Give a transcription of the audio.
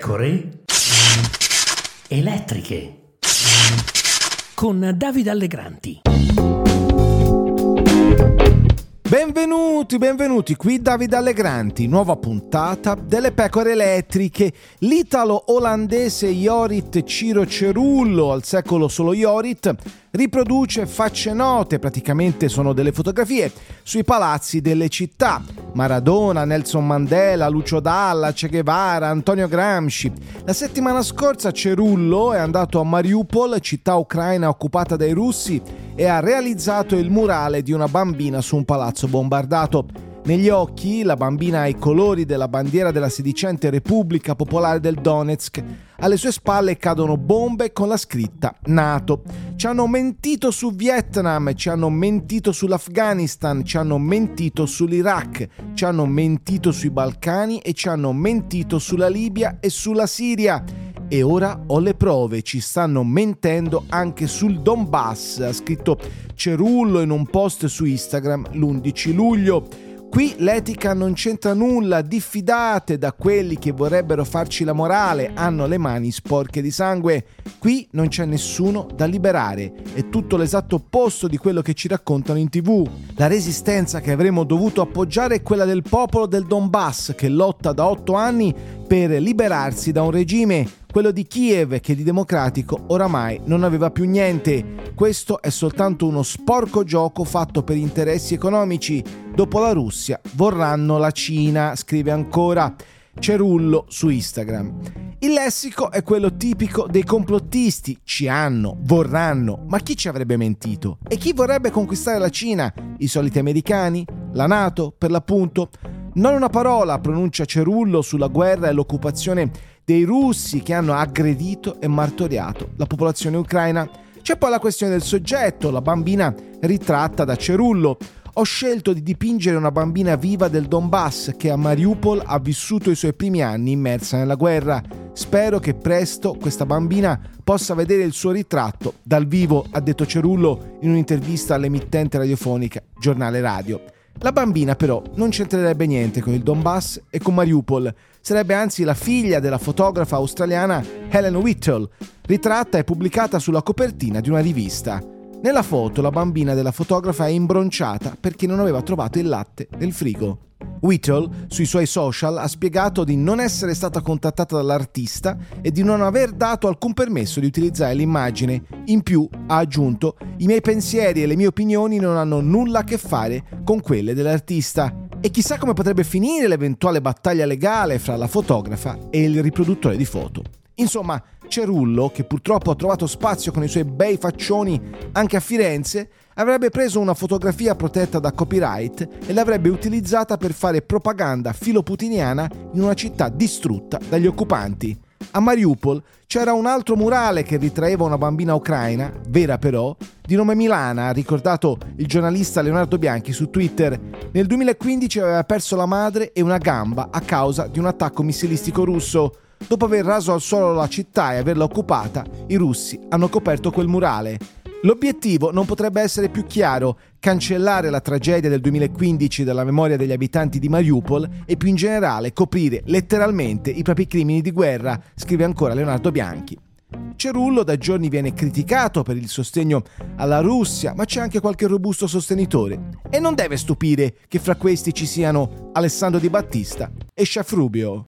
pecore elettriche con Davide Allegranti. Benvenuti, benvenuti, qui Davide Allegranti, nuova puntata delle pecore elettriche. L'italo-olandese Jorit Ciro Cerullo, al secolo solo Jorit, riproduce facce note, praticamente sono delle fotografie, sui palazzi delle città. Maradona, Nelson Mandela, Lucio Dalla, Che Guevara, Antonio Gramsci. La settimana scorsa Cerullo è andato a Mariupol, città ucraina occupata dai russi, e ha realizzato il murale di una bambina su un palazzo bombardato. Negli occhi la bambina ha i colori della bandiera della sedicente Repubblica Popolare del Donetsk. Alle sue spalle cadono bombe con la scritta NATO. Ci hanno mentito su Vietnam, ci hanno mentito sull'Afghanistan, ci hanno mentito sull'Iraq, ci hanno mentito sui Balcani e ci hanno mentito sulla Libia e sulla Siria. E ora ho le prove, ci stanno mentendo anche sul Donbass, ha scritto Cerullo in un post su Instagram l'11 luglio. Qui l'etica non c'entra nulla, diffidate da quelli che vorrebbero farci la morale, hanno le mani sporche di sangue. Qui non c'è nessuno da liberare, è tutto l'esatto opposto di quello che ci raccontano in tv. La resistenza che avremmo dovuto appoggiare è quella del popolo del Donbass che lotta da otto anni per liberarsi da un regime quello di Kiev che di democratico oramai non aveva più niente. Questo è soltanto uno sporco gioco fatto per interessi economici. Dopo la Russia vorranno la Cina, scrive ancora Cerullo su Instagram. Il lessico è quello tipico dei complottisti, ci hanno, vorranno, ma chi ci avrebbe mentito? E chi vorrebbe conquistare la Cina? I soliti americani? La Nato, per l'appunto? Non una parola pronuncia Cerullo sulla guerra e l'occupazione dei russi che hanno aggredito e martoriato la popolazione ucraina. C'è poi la questione del soggetto, la bambina ritratta da Cerullo. Ho scelto di dipingere una bambina viva del Donbass che a Mariupol ha vissuto i suoi primi anni immersa nella guerra. Spero che presto questa bambina possa vedere il suo ritratto dal vivo, ha detto Cerullo in un'intervista all'emittente radiofonica Giornale Radio. La bambina però non c'entrerebbe niente con il Donbass e con Mariupol, sarebbe anzi la figlia della fotografa australiana Helen Whittle, ritratta e pubblicata sulla copertina di una rivista. Nella foto la bambina della fotografa è imbronciata perché non aveva trovato il latte nel frigo. Whittle sui suoi social ha spiegato di non essere stata contattata dall'artista e di non aver dato alcun permesso di utilizzare l'immagine. In più ha aggiunto i miei pensieri e le mie opinioni non hanno nulla a che fare con quelle dell'artista. E chissà come potrebbe finire l'eventuale battaglia legale fra la fotografa e il riproduttore di foto. Insomma, Cerullo, che purtroppo ha trovato spazio con i suoi bei faccioni anche a Firenze, avrebbe preso una fotografia protetta da copyright e l'avrebbe utilizzata per fare propaganda filoputiniana in una città distrutta dagli occupanti. A Mariupol c'era un altro murale che ritraeva una bambina ucraina, vera però, di nome Milana, ha ricordato il giornalista Leonardo Bianchi su Twitter. Nel 2015 aveva perso la madre e una gamba a causa di un attacco missilistico russo. Dopo aver raso al suolo la città e averla occupata, i russi hanno coperto quel murale. L'obiettivo non potrebbe essere più chiaro, cancellare la tragedia del 2015 dalla memoria degli abitanti di Mariupol e più in generale coprire letteralmente i propri crimini di guerra, scrive ancora Leonardo Bianchi. Cerullo da giorni viene criticato per il sostegno alla Russia, ma c'è anche qualche robusto sostenitore. E non deve stupire che fra questi ci siano Alessandro Di Battista e Chef Rubio.